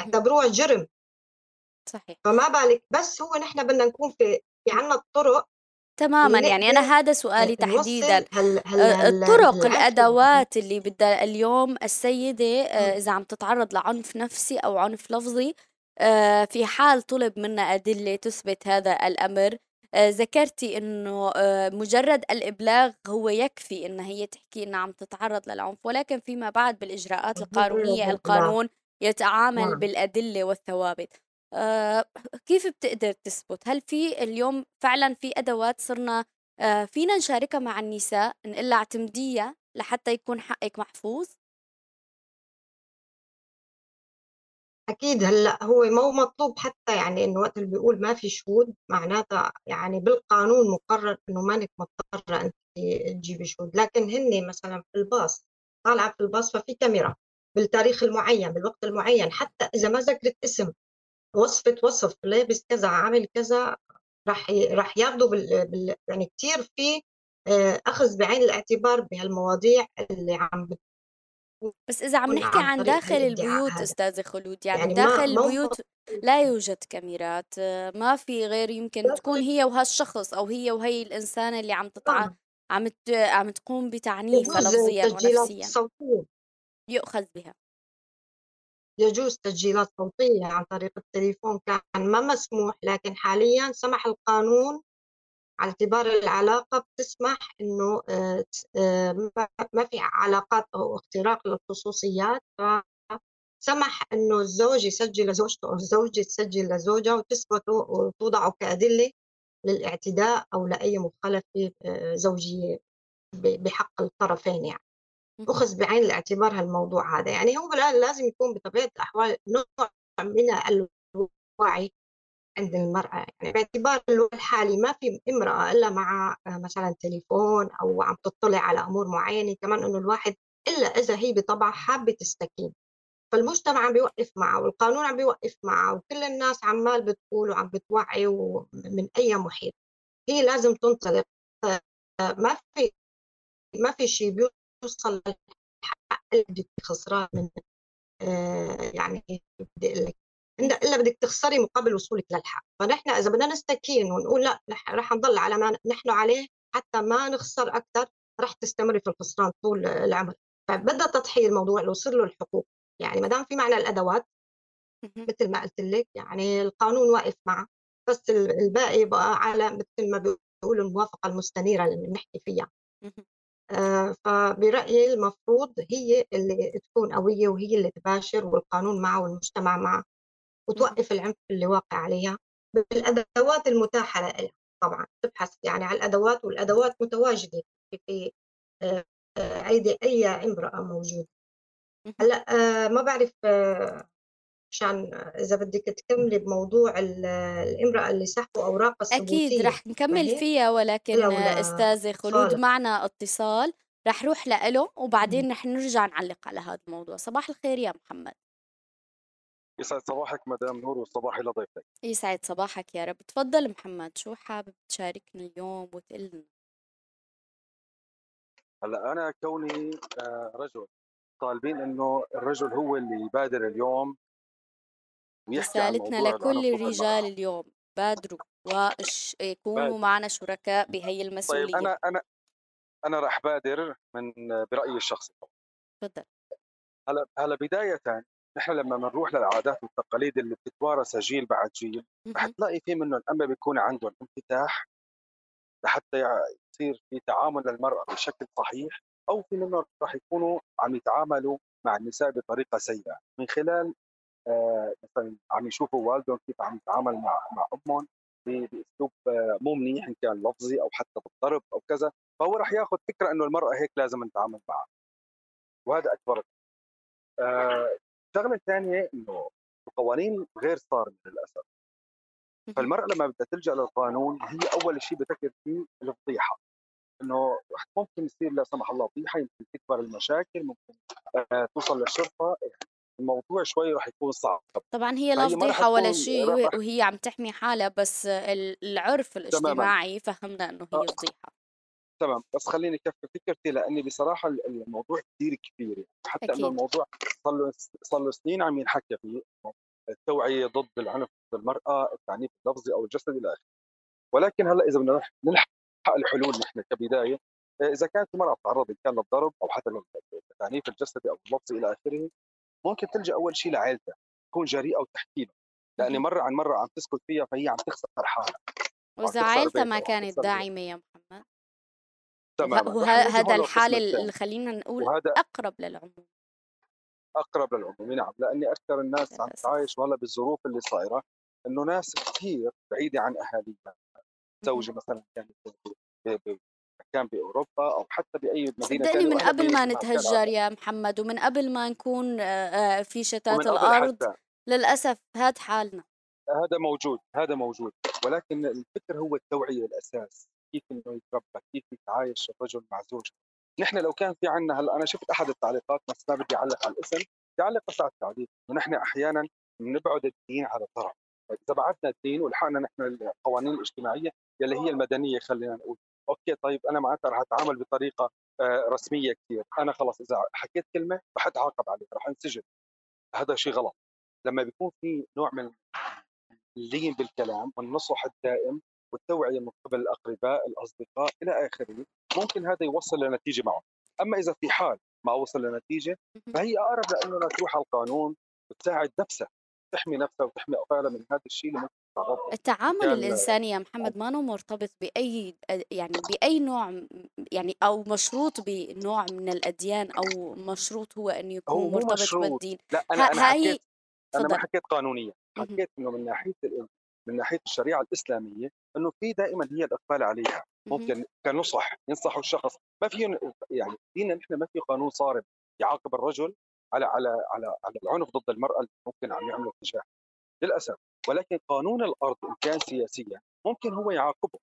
اعتبروها جرم. صحيح. فما بالك بس هو نحن بدنا نكون في في عندنا الطرق تماما. يعني أنا هذا سؤالي تحديدا. هل هل آه، الطرق الأدوات اللي بدها اليوم السيدة آه، إذا عم تتعرض لعنف نفسي أو عنف لفظي آه، في حال طلب منها أدلة تثبت هذا الأمر. ذكرتي إنه مجرد الإبلاغ هو يكفي إن هي تحكي إنها عم تتعرض للعنف ولكن فيما بعد بالإجراءات القانونية القانون يتعامل نعم. بالأدلة والثوابت. كيف بتقدر تثبت؟ هل في اليوم فعلا في أدوات صرنا آه، فينا نشاركها مع النساء نقول لها اعتمديها لحتى يكون حقك محفوظ؟ أكيد هلأ هو مو مطلوب حتى يعني إنه وقت اللي بيقول ما في شهود معناتها يعني بالقانون مقرر إنه مانك مضطرة أنت تجيبي شهود. لكن هن مثلا في الباص طالعة في الباص ففي كاميرا بالتاريخ المعين بالوقت المعين حتى إذا ما ذكرت اسم وصفت وصف لابس كذا عامل كذا راح راح ياخذوا بال... بال... يعني كثير في آه، أخذ بعين الاعتبار بهالمواضيع اللي عم بس إذا عم نحكي عن داخل البيوت أستاذة خلود يعني, يعني داخل البيوت لا يوجد كاميرات ما في غير يمكن تكون هي وهالشخص أو هي وهي الإنسانة اللي عم تطع عم عم تقوم بتعنيفها لفظيا ونفسيا. يؤخذ بها. يجوز تسجيلات صوتية عن طريق التليفون كان ما مسموح لكن حاليا سمح القانون على اعتبار العلاقة بتسمح إنه آه، آه، ما في علاقات أو اختراق للخصوصيات. فسمح إنه الزوج يسجل لزوجته أو الزوجة تسجل لزوجها وتثبته وتوضعه كأدلة للاعتداء أو لأي مخالفة آه، زوجية بحق الطرفين يعني. أخذ بعين الاعتبار هالموضوع هذا. يعني هو لازم يكون بطبيعة الأحوال نوع من الوعي عند المرأة. يعني باعتبار الحالي ما في امرأة إلا مع آه، مثلا تليفون أو عم تطلع على أمور معينة كمان إنه الواحد إلا إذا هي بطبعها حابة تستكين. فالمجتمع عم بيوقف معه والقانون عم بيوقف معه وكل الناس عمال بتقول وعم بتوعي من أي محيط. هي لازم تنطلق. ما في ما في شيء بيوصل للحق اللي خسران من آه، يعني بدي أقول لك إلا بدك تخسري مقابل وصولك للحق. فنحن إذا بدنا نستكين ونقول لا رح نضل على ما نحن عليه حتى ما نخسر أكثر رح تستمري في الخسران طول العمر. فبدها تضحيه الموضوع لوصل له الحقوق يعني ما دام في معنا الأدوات مثل ما قلت لك يعني القانون واقف معه بس الباقي بقى على مثل ما بيقولوا الموافقة المستنيرة اللي بنحكي فيها. فبرأيي المفروض هي اللي تكون قوية وهي اللي تباشر والقانون معه والمجتمع معه وتوقف العنف اللي واقع عليها بالأدوات المتاحة لها طبعا تبحث يعني على الأدوات والأدوات متواجدة في آه، آه، ايدي أي امرأة موجودة. هلأ آه، ما بعرف عشان إذا بدك تكملي بموضوع الامرأة اللي سحبوا اوراق الثبوتية. أكيد رح نكمل فيها ولكن استاذه خلود معنا اتصال رح روح لإله وبعدين رح نرجع نعلق على هذا الموضوع. صباح الخير يا محمد. يسعد صباحك مدام نور وصباحي لضيفتك يسعد صباحك يا رب. تفضل محمد شو حابب تشاركنا اليوم وتقول لنا هلأ أنا كوني آه، رجل طالبين إنه الرجل هو اللي يبادر اليوم رسالتنا لكل الرجال اليوم بادروا ويكونوا معنا شركاء بهي المسؤولية. طيب أنا أنا أنا راح بادر من برأيي الشخصي. تفضل. هلا هلا بداية نحن لما بنروح للعادات والتقاليد اللي بتتوارث جيل بعد جيل رح تلاقي في منهم أما بيكون عندهم انفتاح لحتى يصير في تعامل للمرأة بشكل صحيح أو في منهم رح يكونوا عم يتعاملوا مع النساء بطريقة سيئة. من خلال مثلا عم يشوفوا والدهم كيف عم يتعامل مع مع أمهم بأسلوب آه مو منيح إن كان لفظي أو حتى بالضرب أو كذا فهو رح ياخذ فكرة إنه المرأة هيك لازم نتعامل معها. وهذا أكبر. الشغله الثانية إنه القوانين غير صارمة للأسف. فالمرأة لما بدها تلجأ للقانون هي أول شيء بتفكر فيه الفضيحة. إنه ممكن يصير لا سمح الله فضيحه يمكن تكبر المشاكل ممكن آه توصل للشرطة يعني الموضوع شوي راح يكون صعب. طبعا هي لا فضيحه ولا شيء وهي عم تحمي حالها بس العرف الاجتماعي فهمنا إنه هي آه. فضيحه تمام. بس خليني كفي فكرتي لأني بصراحة الموضوع كثير كبير يعني. حتى إنه الموضوع صار له صار له سنين عم ينحكى فيه التوعية ضد العنف ضد المرأة التعنيف اللفظي أو الجسدي إلى آخره. ولكن هلأ إذا بدنا نلحق الحلول نحن كبداية إذا كانت المرأة تتعرض إن كان للضرب أو حتى للتعنيف الجسدي أو اللفظي إلى آخره ممكن تلجأ أول شيء لعائلتها تكون جريئة وتحكي له لاني مرة عن مرة عم تسكت فيها فهي عم تخسر حالها. واذا عائلتها ما كانت داعمة يا محمد؟ تماما. وهذا الحال اللي خلينا نقول أقرب للعموم. أقرب للعموم نعم. لأني أكثر الناس عم تعايش والله بالظروف اللي صايرة إنه ناس كثير بعيدة عن أهاليها. زوجي مثلا كان كان بأوروبا أو حتى بأي مدينة صدقني من قبل ما نتهجر يا محمد ومن قبل ما نكون في شتات الأرض للأسف هذا حالنا. هذا موجود هذا موجود. ولكن الفكر هو التوعية الأساس كيف إنه يتربى كيف يتعايش الرجل مع زوجته. نحن لو كان في عندنا هلا أنا شفت أحد التعليقات بس ما بدي أعلق على الاسم تعلق بس على التعليق ونحن أحيانا بنبعد الدين على طرف. إذا بعدنا الدين ولحقنا نحن القوانين الاجتماعية يلي هي المدنية خلينا نقول. أوكي طيب أنا معناتها رح أتعامل بطريقة آه، رسمية كثير أنا خلص إذا حكيت كلمة رح أتعاقب عليها رح أنسجن. هذا شيء غلط. لما بيكون في نوع من اللين بالكلام والنصح الدائم والتوعية من قبل الأقرباء الأصدقاء إلى آخره ممكن هذا يوصل لنتيجة معه أما إذا في حال ما وصل لنتيجة فهي اقرب لأنه تروح على القانون وتساعد نفسها تحمي نفسها وتحمي اطفالها من هذا الشيء اللي ممكن التعامل الإنساني يا محمد ما مرتبط بأي يعني بأي نوع يعني أو مشروط بنوع من الأديان أو مشروط هو انه يكون هو مرتبط مشروط. بالدين. لا أنا أنا حكيت أنا ما حكيت قانونيا حكيت إنه من ناحية من ناحية الشريعة الإسلامية إنه في دائما هي الإقبال عليها. ممكن كنصح ينصحوا الشخص. ما في يعني ديننا نحن ما في قانون صارم يعاقب الرجل على على على على العنف ضد المرأة اللي ممكن عم يعمله تجاهها للأسف. ولكن قانون الأرض ان كان سياسيا ممكن هو يعاقبه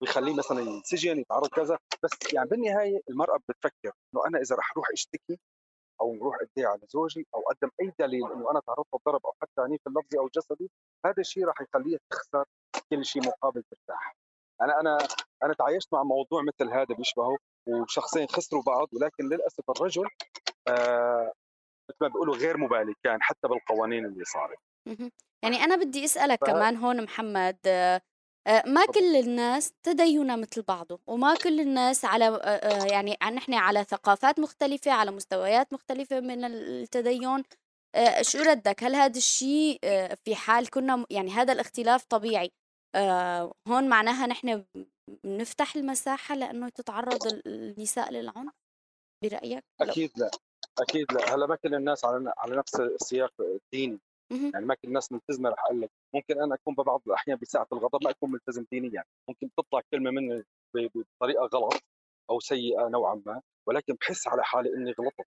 ويخليه مثلا ينسجن يتعرض كذا بس يعني بالنهاية المرأة بتفكر إنه أنا إذا رح أروح أشتكي أو نروح ادعي على زوجي أو أقدم أي دليل إنه أنا تعرضت للضرب أو حتى عنيف اللفظي أو الجسدي هذا الشيء راح يخليها تخسر كل شيء مقابل ترتاح. أنا أنا أنا تعايشت مع موضوع مثل هذا بيشبهه وشخصين خسروا بعض ولكن للأسف الرجل آه مثل ما بيقولوا غير مبالي كان حتى بالقوانين اللي صارت. يعني أنا بدي أسألك ف... كمان هون محمد آه ما كل الناس تدينا مثل بعضه وما كل الناس على يعني نحن على ثقافات مختلفة على مستويات مختلفة من التدين. شو ردك؟ هل هذا الشيء في حال كنا يعني هذا الاختلاف طبيعي؟ هون معناها نحن بنفتح المساحة لأنه تتعرض النساء للعنف؟ برأيك؟ أكيد لا أكيد لا. هلأ ما كل الناس على على نفس السياق الديني يعني ما كل الناس ملتزمة رح أقول لك. ممكن أنا أكون ببعض الأحيان بساعة الغضب ما أكون ملتزم دينيا ممكن تطلع كلمة مني بطريقة غلط أو سيئة نوعا ما ولكن بحس على حالي إني غلطت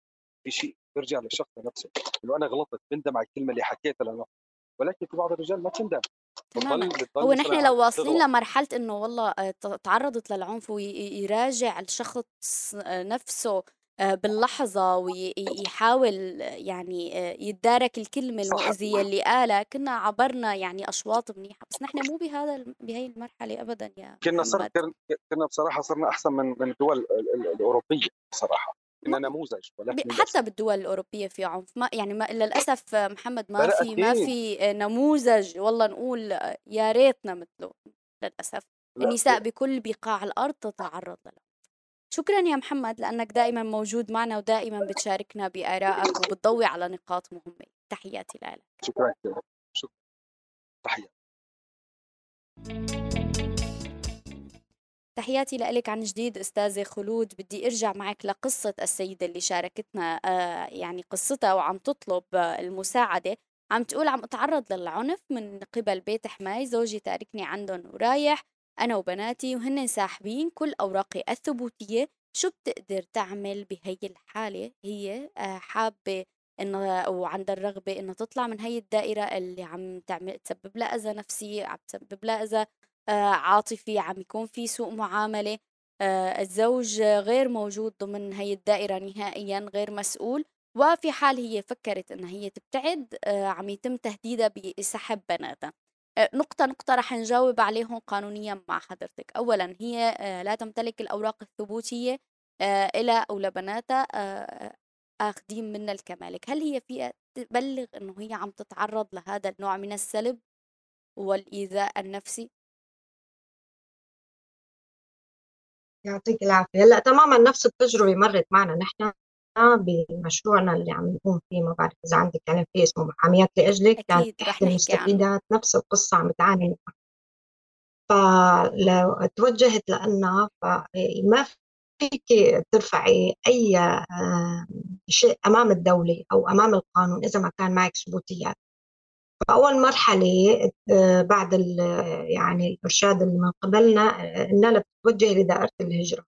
في شيء. برجع للشخص نفسه. إنه أنا غلطت بندم على الكلمة اللي حكيتها لنفسي ولكن في بعض الرجال ما تندم تماما. هو نحن لو واصلين لمرحلة إنه والله آه، تعرضت للعنف ويراجع الشخص نفسه آه، باللحظة ويحاول يعني آه، يتدارك الكلمة المؤذية اللي قالها. كنا عبرنا يعني أشواط منيحة بس نحن مو بهذا بهي المرحلة أبدا يا كنا صر كنا بصراحة صرنا أحسن من من الدول الأوروبية بصراحة. كنا نموذج ولكن حتى بالدول الأوروبية في عنف. ما يعني ما للأسف محمد ما في ما في نموذج والله نقول يا ريتنا مثله للأسف. النساء بكل بقاع الأرض تتعرض له شكرا يا محمد لأنك دائما موجود معنا ودائما بتشاركنا بآرائك وبتضوي على نقاط مهمة. تحياتي لك. شكرا شكرا. تحياتي. تحياتي لك عن جديد أستاذة خلود. بدي أرجع معك لقصة السيدة اللي شاركتنا آه، يعني قصتها وعم تطلب المساعدة. عم تقول عم أتعرض للعنف من قبل بيت حماي. زوجي تاركني عندهم ورايح. أنا وبناتي وهن ساحبين كل أوراقي الثبوتية شو بتقدر تعمل بهي الحالة؟ هي آه، حابة إنه وعندها الرغبة إنه تطلع من هي الدائرة اللي عم تعمل تسبب لها أذى نفسي عم تسبب لها أذى آه، عاطفي عم يكون في سوء معاملة آه، الزوج غير موجود ضمن هي الدائرة نهائيا غير مسؤول وفي حال هي فكرت إنها هي تبتعد عم يتم تهديدها بسحب بناتها. نقطة نقطة رح نجاوب عليهم قانونيا مع حضرتك. أولا هي آه، لا تمتلك الأوراق الثبوتية آه، إلى أو لبناتها آخذين منا الكمالك. هل هي فيها تبلغ أنه هي عم تتعرض لهذا النوع من السلب والإيذاء النفسي؟ يعطيك العافية. هلأ تماما نفس التجربة مرت معنا. نحن بمشروعنا اللي عم نقوم فيه ما بعرف إذا عندك كلام فيه اسمه محاميات لأجلك كانت إحدى المستفيدات نفس القصة عم بتعاني منها. فلو توجهت لأنها فما فيك ترفعي أي آه، شيء أمام الدولة أو أمام القانون إذا ما كان معك ثبوتيات. فأول مرحلة آه، بعد يعني الإرشاد اللي من قبلنا آه، إنها بتتوجهي لدائرة الهجرة.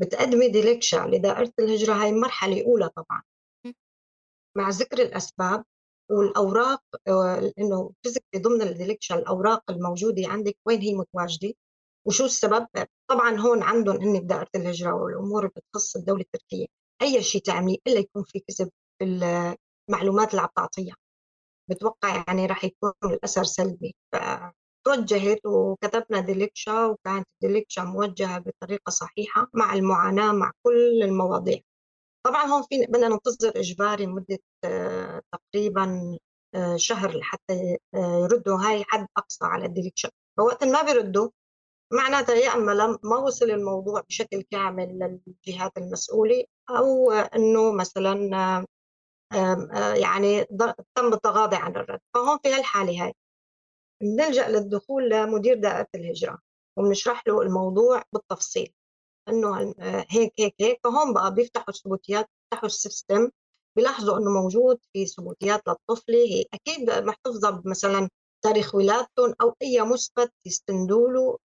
بتقدمي ديليكشا لدائرة الهجرة هاي مرحلة أولى طبعا. مع ذكر الأسباب والأوراق آه، إنه تذكري ضمن الديليكشا الأوراق الموجودة عندك وين هي متواجدة؟ وشو السبب؟ طبعا هون عندهم هن بدائرة الهجرة والأمور اللي بتخص الدولة التركية. أي شيء تعمليه إلا يكون في كذب في المعلومات اللي عم تعطيها. بتوقع يعني راح يكون الأثر سلبي. توجهت وكتبنا ديليكشا وكانت ديليكشا موجهة بطريقة صحيحة مع المعاناة مع كل المواضيع. طبعا هون في بدنا ننتظر إجباري مدة آه، تقريبا آه، شهر لحتى آه، يردوا هاي حد أقصى على الديليكشا فوقت ما بيردوا معناتها يا أما ما وصل الموضوع بشكل كامل للجهات المسؤولة أو إنه مثلا يعني تم التغاضي عن الرد. فهون في هالحالة هاي. بنلجأ للدخول لمدير دائرة الهجرة وبنشرح له الموضوع بالتفصيل. إنه هيك هيك هيك فهون بقى بيفتحوا الثبوتيات بيفتحوا ال system بيلاحظوا إنه موجود في ثبوتيات للطفلة هي أكيد محتفظه مثلا تاريخ ولادتهم أو أي مثبت يستندوا له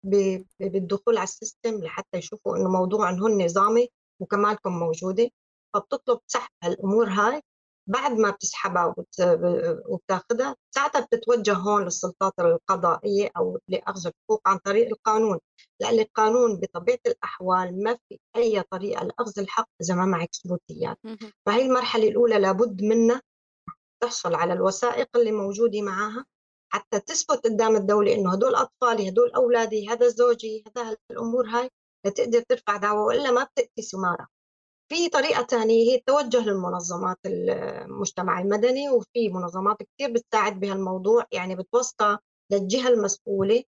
بالدخول على ال system لحتى يشوفوا إنه موضوع هن نظامي وكمالكم موجودة. فبتطلب سحب هالأمور هاي بعد ما بتسحبها وبتاخذها ساعتها بتتوجه هون للسلطات القضائية أو لأخذ الحقوق عن طريق القانون. لأن القانون بطبيعة الأحوال ما في أي طريقة لأخذ الحق إذا ما معك ثبوتيات. فهي المرحلة الأولى لابد منها تحصل على الوثائق اللي موجودة معها حتى تثبت قدام الدولة إنه هدول أطفالي هدول أولادي هذا زوجي هذا الأمور هاي لتقدر ترفع دعوة وإلا ما بتأتي سمارة في طريقة ثانية هي التوجه للمنظمات المجتمع المدني وفي منظمات كثير بتساعد بهالموضوع يعني بتوسطها للجهة المسؤولة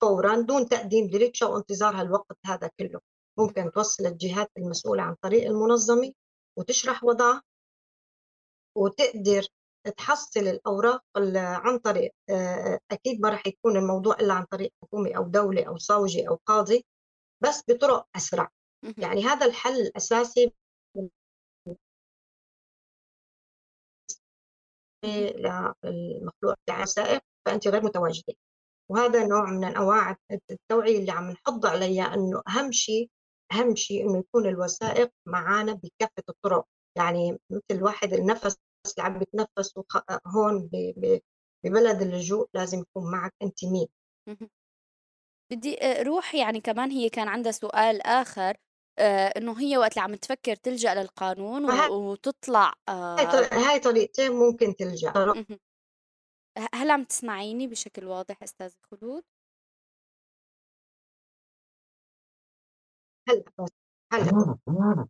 فورا دون تقديم ديريكشا وانتظار هالوقت هذا كله. ممكن توصل الجهات المسؤولة عن طريق المنظمة وتشرح وضعها وتقدر تحصل الأوراق عن طريق آه، أكيد ما راح يكون الموضوع إلا عن طريق حكومة أو دولة أو صوجي أو قاضي بس بطرق أسرع. يعني هذا الحل الأساسي للمخلوق الوثائق فأنت غير متواجدة. وهذا نوع من أنواع التوعية اللي عم نحض عليها أنه أهم شيء أهم شيء أنه يكون الوثائق معانا بكافة الطرق. يعني مثل واحد النفس اللي عم بتنفس هون ببلد اللجوء لازم يكون معك أنت مين. بدي روح يعني كمان هي كان عندها سؤال آخر. آه إنه هي وقت اللي عم تفكر تلجأ للقانون وتطلع آه هاي طريقتين ممكن تلجأ هل عم تسمعيني بشكل واضح أستاذ خلود؟ هلا هلا.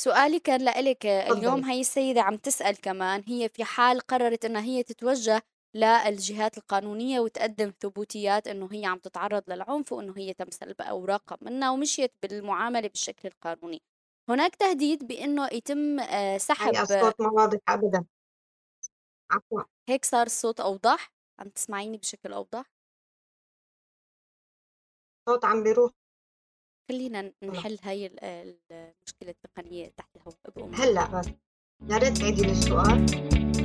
سؤالي كان لإلك اليوم هي السيدة عم تسأل كمان هي في حال قررت إنها هي تتوجه للجهات القانونية وتقدم ثبوتيات إنه هي عم تتعرض للعنف وإنه هي تمثل بأوراقها منها ومشيت بالمعاملة بالشكل القانوني. هناك تهديد بإنه يتم آه، سحب الصوت ما واضح أبدا. عفوا. هيك صار الصوت أوضح؟ عم تسمعيني بشكل أوضح؟ الصوت عم بيروح. خلينا نحل هاي المشكلة التقنية تحت الهواء هلأ بس. يا ريت تعيدي لي السؤال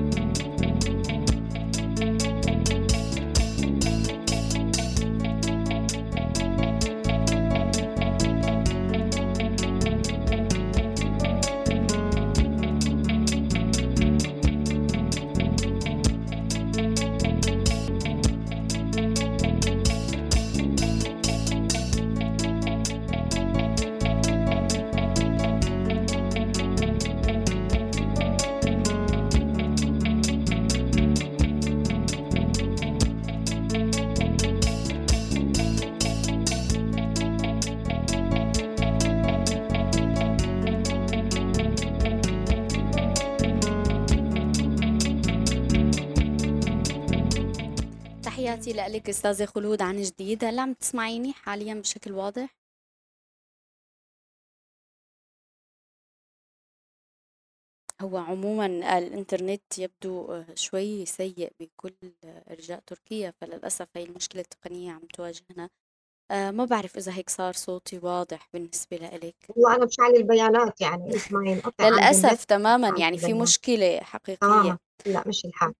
تحياتي لك أستاذة خلود عن جديد هل عم تسمعيني حاليا بشكل واضح؟ هو عموما الإنترنت يبدو شوي سيء بكل إرجاء تركيا فللأسف هي المشكلة التقنية عم تواجهنا آه، ما بعرف إذا هيك صار صوتي واضح بالنسبة لإلك. والله أنا مشعل البيانات يعني اسمعي للأسف تماما يعني في مشكلة حقيقية. تماما لا مش الحال.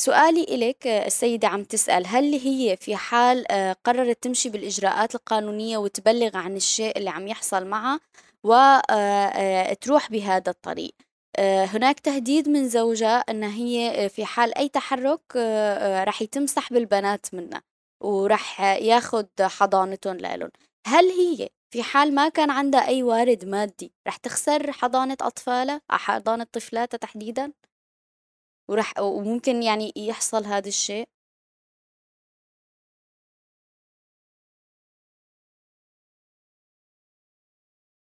سؤالي إليك السيدة عم تسأل هل هي في حال آه، قررت تمشي بالإجراءات القانونية وتبلغ عن الشيء اللي عم يحصل معها وتروح آه، آه، بهذا الطريق هناك تهديد من زوجها أن هي في حال أي تحرك رح يتم سحب البنات منها ورح ياخد حضانتهم لهم هل هي في حال ما كان عندها أي وارد مادي رح تخسر حضانة أطفالها حضانة طفلاتها تحديدا؟ ورح وممكن يعني يحصل هذا الشيء.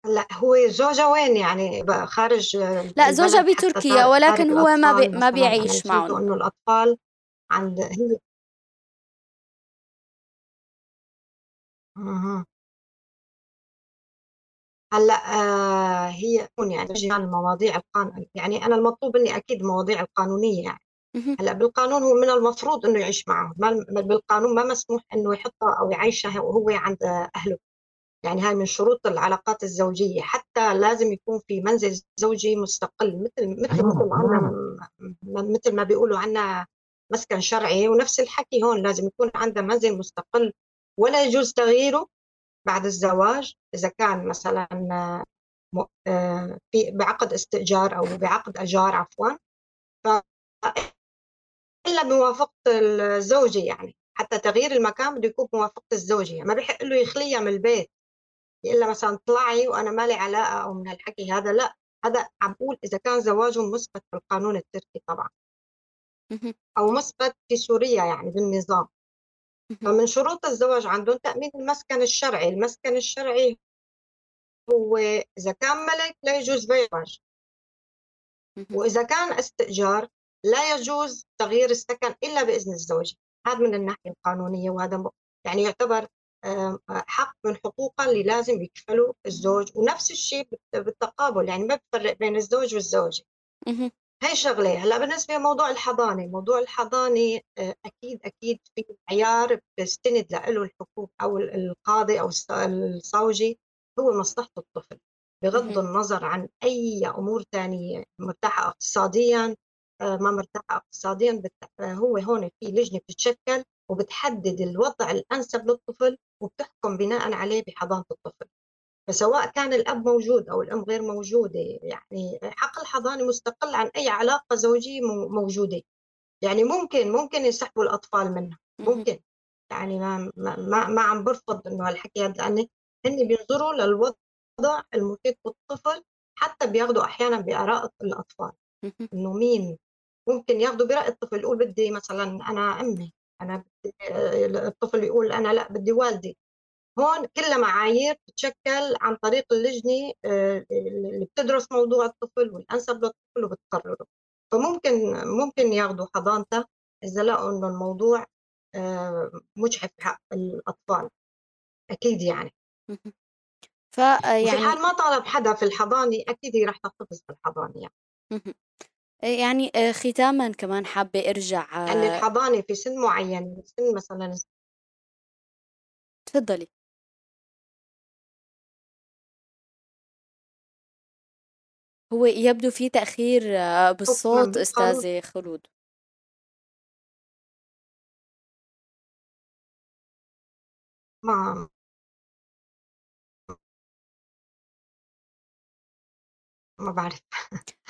لا هو زوجها وين يعني؟ خارج لا زوجها بتركيا ولكن هو ما بي ما بيعيش يعني معهم. إنه الأطفال عند هي أها. هلأ آه هي يعني المواضيع القانون يعني أنا المطلوب مني أكيد المواضيع القانونية يعني. هلأ بالقانون هو من المفروض إنه يعيش معهم بالقانون ما مسموح إنه يحطها أو يعيشها وهو عند أهله. يعني هاي من شروط العلاقات الزوجية حتى لازم يكون في منزل زوجي مستقل مثل مثل مثل عنا مثل ما بيقولوا عنا مسكن شرعي ونفس الحكي هون لازم يكون عنده منزل مستقل ولا يجوز تغييره بعد الزواج إذا كان مثلا آه، في بعقد استئجار أو بعقد أجار عفوا ف إلا بموافقة الزوجة يعني حتى تغيير المكان بده يكون بموافقة الزوجة ما بيحق له يخليها من البيت إلا مثلا طلعي وأنا مالي علاقة أو من هالحكي هذا لا هذا عم بقول إذا كان زواجهم مثبت في القانون التركي طبعا. أو مثبت في سوريا يعني بالنظام. فمن شروط الزواج عندهم تأمين المسكن الشرعي المسكن الشرعي هو إذا كان ملك لا يجوز بيع وإذا كان استئجار لا يجوز تغيير السكن إلا بإذن الزوج. هذا من الناحية القانونية وهذا يعني يعتبر حق من حقوقه اللي لازم يكفله الزوج. ونفس الشيء بالتقابل يعني ما بفرق بين الزوج والزوجة. هاي شغلة. هلأ بالنسبة لموضوع الحضانة موضوع الحضانة آه، أكيد أكيد في معيار بتستند له الحكومة أو القاضي أو الصوجي هو مصلحة الطفل بغض النظر عن أي أمور ثانية مرتاحة اقتصاديا آه، ما مرتاحة اقتصاديا هو هون في لجنة بتتشكل وبتحدد الوضع الأنسب للطفل وبتحكم بناء عليه بحضانة الطفل. فسواء كان الأب موجود أو الأم غير موجودة يعني حق الحضانة مستقل عن أي علاقة زوجية موجودة. يعني ممكن ممكن يسحبوا الأطفال منها. ممكن. يعني ما ما ما عم برفض إنه هالحكي هذا لأن هن بينظروا للوضع المحيط بالطفل حتى بياخدوا أحيانا بآراء الأطفال. إنه مين ممكن ياخدوا برأي الطفل يقول بدي مثلا أنا أمي أنا بدي الطفل يقول أنا لأ بدي والدي. هون كلها معايير تتشكل عن طريق اللجنة آه، اللي بتدرس موضوع الطفل والأنسب للطفل وبتقرره. فممكن ممكن ياخذوا حضانته إذا لقوا إنه الموضوع آه، مجحف حق الأطفال. أكيد يعني. ف يعني في حال ما طلب حدا في الحضانة أكيد هي رح تحتفظ في الحضانة يعني يعني آه، ختاما كمان حابة أرجع يعني الحضانة في سن معين سن مثلا تفضلي. هو يبدو في تأخير آه، بالصوت أستاذة خلود. ما ما بعرف.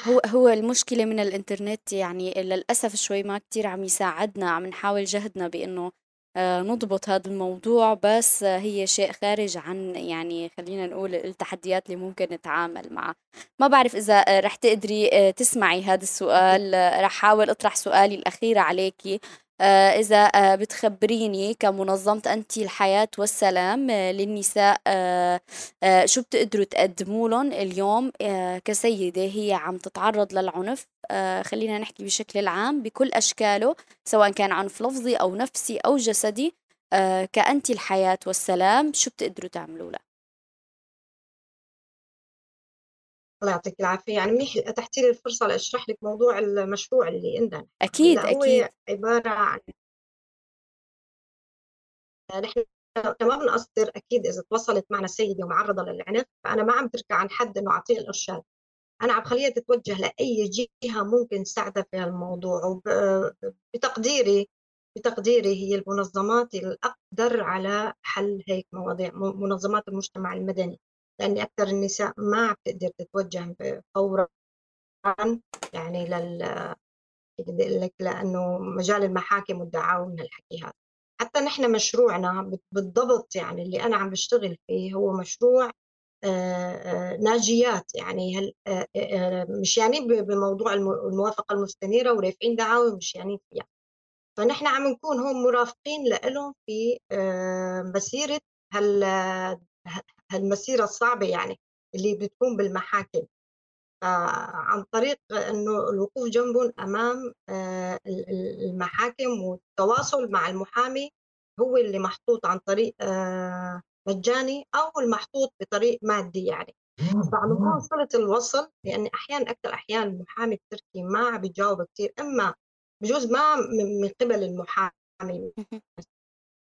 هو هو المشكلة من الإنترنت يعني للأسف شوي ما كتير عم يساعدنا عم نحاول جهدنا بإنه آه، نضبط هذا الموضوع بس هي شيء خارج عن يعني خلينا نقول التحديات اللي ممكن نتعامل معها. ما بعرف إذا رح تقدري آه، تسمعي هذا السؤال. رح حاول أطرح سؤالي الأخير عليكي. آه، إذا آه، بتخبريني كمنظمة أنتِ الحياة والسلام آه، للنساء شو بتقدروا تقدموا لهم اليوم كسيدة هي عم تتعرض للعنف خلينا نحكي بشكل العام بكل أشكاله سواء كان عنف لفظي أو نفسي أو جسدي كأنتِ الحياة والسلام شو بتقدروا تعملوا لها؟ الله يعطيك العافية. يعني منيح أتحتي لي الفرصة لأشرح لك موضوع المشروع اللي عندنا. أكيد هو أكيد. عبارة عن نحن كما بنقصر أكيد إذا تواصلت معنا سيدة ومعرضة للعنف فأنا ما عم تركع عن حد إنه أعطيها الإرشاد. أنا عم خليها تتوجه لأي جهة ممكن تساعدها في هالموضوع وبتقديري بتقديري هي المنظمات الأقدر على حل هيك مواضيع منظمات المجتمع المدني. لأن أكثر النساء ما بتقدر تتوجه فورا يعني لل لك لأنه مجال المحاكم والدعاوى من الحكي هذا. حتى نحن مشروعنا بالضبط يعني اللي أنا عم بشتغل فيه هو مشروع ناجيات. يعني هل مش يعني بموضوع الموافقة المستنيرة ورافعين دعاوى مش يعني فيها. فنحن عم نكون هون مرافقين لهم في مسيرة هال هالمسيرة الصعبة يعني اللي بتكون بالمحاكم. عن طريق إنه الوقوف جنبهم أمام آه، المحاكم والتواصل مع المحامي هو اللي محطوط عن طريق آه، مجاني أو المحطوط بطريق مادي يعني. فعم نكون صلة الوصل لأن أحيانا أكثر أحيان المحامي التركي ما عم بيجاوب كثير إما بجوز ما من قبل المحامي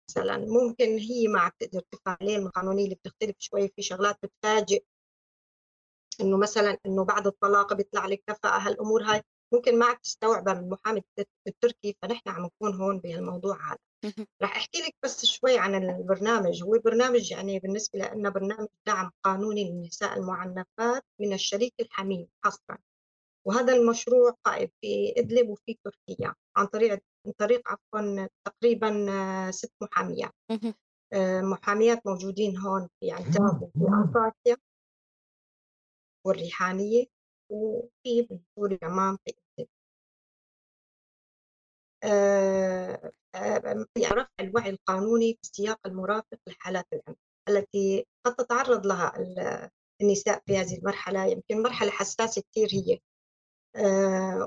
مثلا ممكن هي ما عم تقدر تفهم عليه القانونية اللي بتختلف شوي في شغلات بتفاجئ. إنه مثلا إنه بعد الطلاق بيطلع لك كفاءه هالأمور هاي ممكن ما عم تستوعبها من المحامي التركي فنحن عم نكون هون بهالموضوع هذا. رح أحكي لك بس شوي عن البرنامج. هو برنامج يعني بالنسبة لنا برنامج دعم قانوني للنساء المعنفات من الشريك الحميم حصرا. وهذا المشروع قائم في إدلب وفي تركيا عن طريق من طريق عفوا تقريبا آه، ست محاميات. آه، محاميات موجودين هون في عنتاب وفي أنطاكيا. والريحانية وفي بنزور اليمام في إدلب. آه، رفع الوعي القانوني في السياق المرافق لحالات العنف التي قد تتعرض لها النساء في هذه المرحلة. يمكن مرحلة حساسة كثير هي.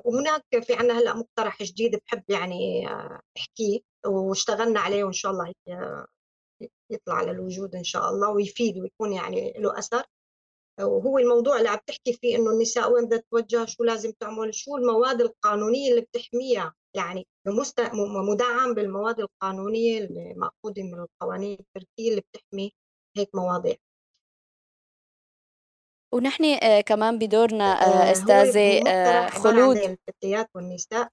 وهناك في عنا هلأ مقترح جديد بحب يعني آه، أحكيه واشتغلنا عليه وإن شاء الله يطلع للوجود إن شاء الله ويفيد ويكون يعني له أثر. وهو الموضوع اللي عم تحكي فيه إنه النساء وين بدها تتوجه شو لازم تعمل شو المواد القانونية اللي بتحميها يعني مدعم بالمواد القانونية المأخوذه من القوانين التركية اللي بتحمي هيك مواضيع. ونحن آه، كمان بدورنا آه، آه، أستاذة خلود. الفتيات والنساء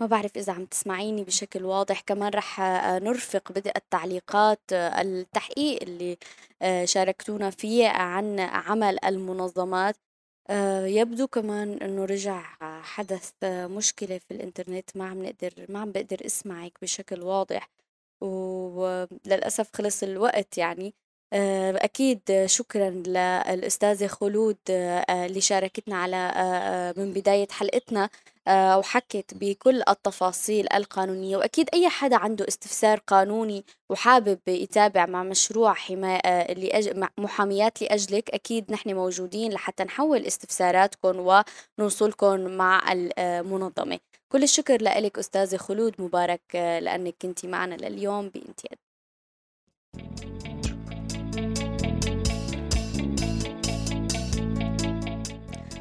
ما بعرف إذا عم تسمعيني بشكل واضح. كمان رح نرفق بدء التعليقات التحقيق اللي شاركتونا فيه عن عمل المنظمات. يبدو كمان إنه رجع حدث مشكلة في الإنترنت. ما عم نقدر ما عم بقدر أسمعك بشكل واضح. وللأسف خلص الوقت يعني. أكيد شكرا للأستاذة خلود آه، اللي شاركتنا على آه، من بداية حلقتنا وحكت بكل التفاصيل القانونية. وأكيد أي حدا عنده استفسار قانوني وحابب يتابع مع مشروع حماية لأج... محاميات لأجلك أكيد نحن موجودين لحتى نحول استفساراتكم ونوصلكم مع المنظمة. كل الشكر لك أستاذة خلود مبارك لأنك كنتي معنا لليوم بانتياد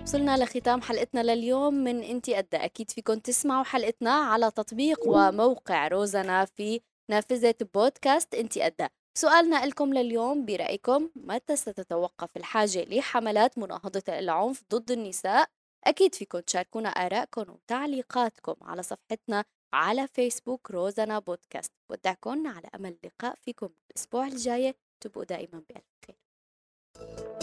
وصلنا لختام حلقتنا لليوم. من انتي قد أكيد فيكم تسمعوا حلقتنا على تطبيق وموقع روزنا في نافذة بودكاست. انتي قد سؤالنا لكم لليوم برأيكم متى ستتوقف الحاجة لحملات مناهضة العنف ضد النساء؟ أكيد فيكم تشاركونا آرائكم وتعليقاتكم على صفحتنا على فيسبوك روزانا بودكاست. ودعكم على أمل اللقاء فيكم الأسبوع الجاي. تبقوا دائما بألف خير.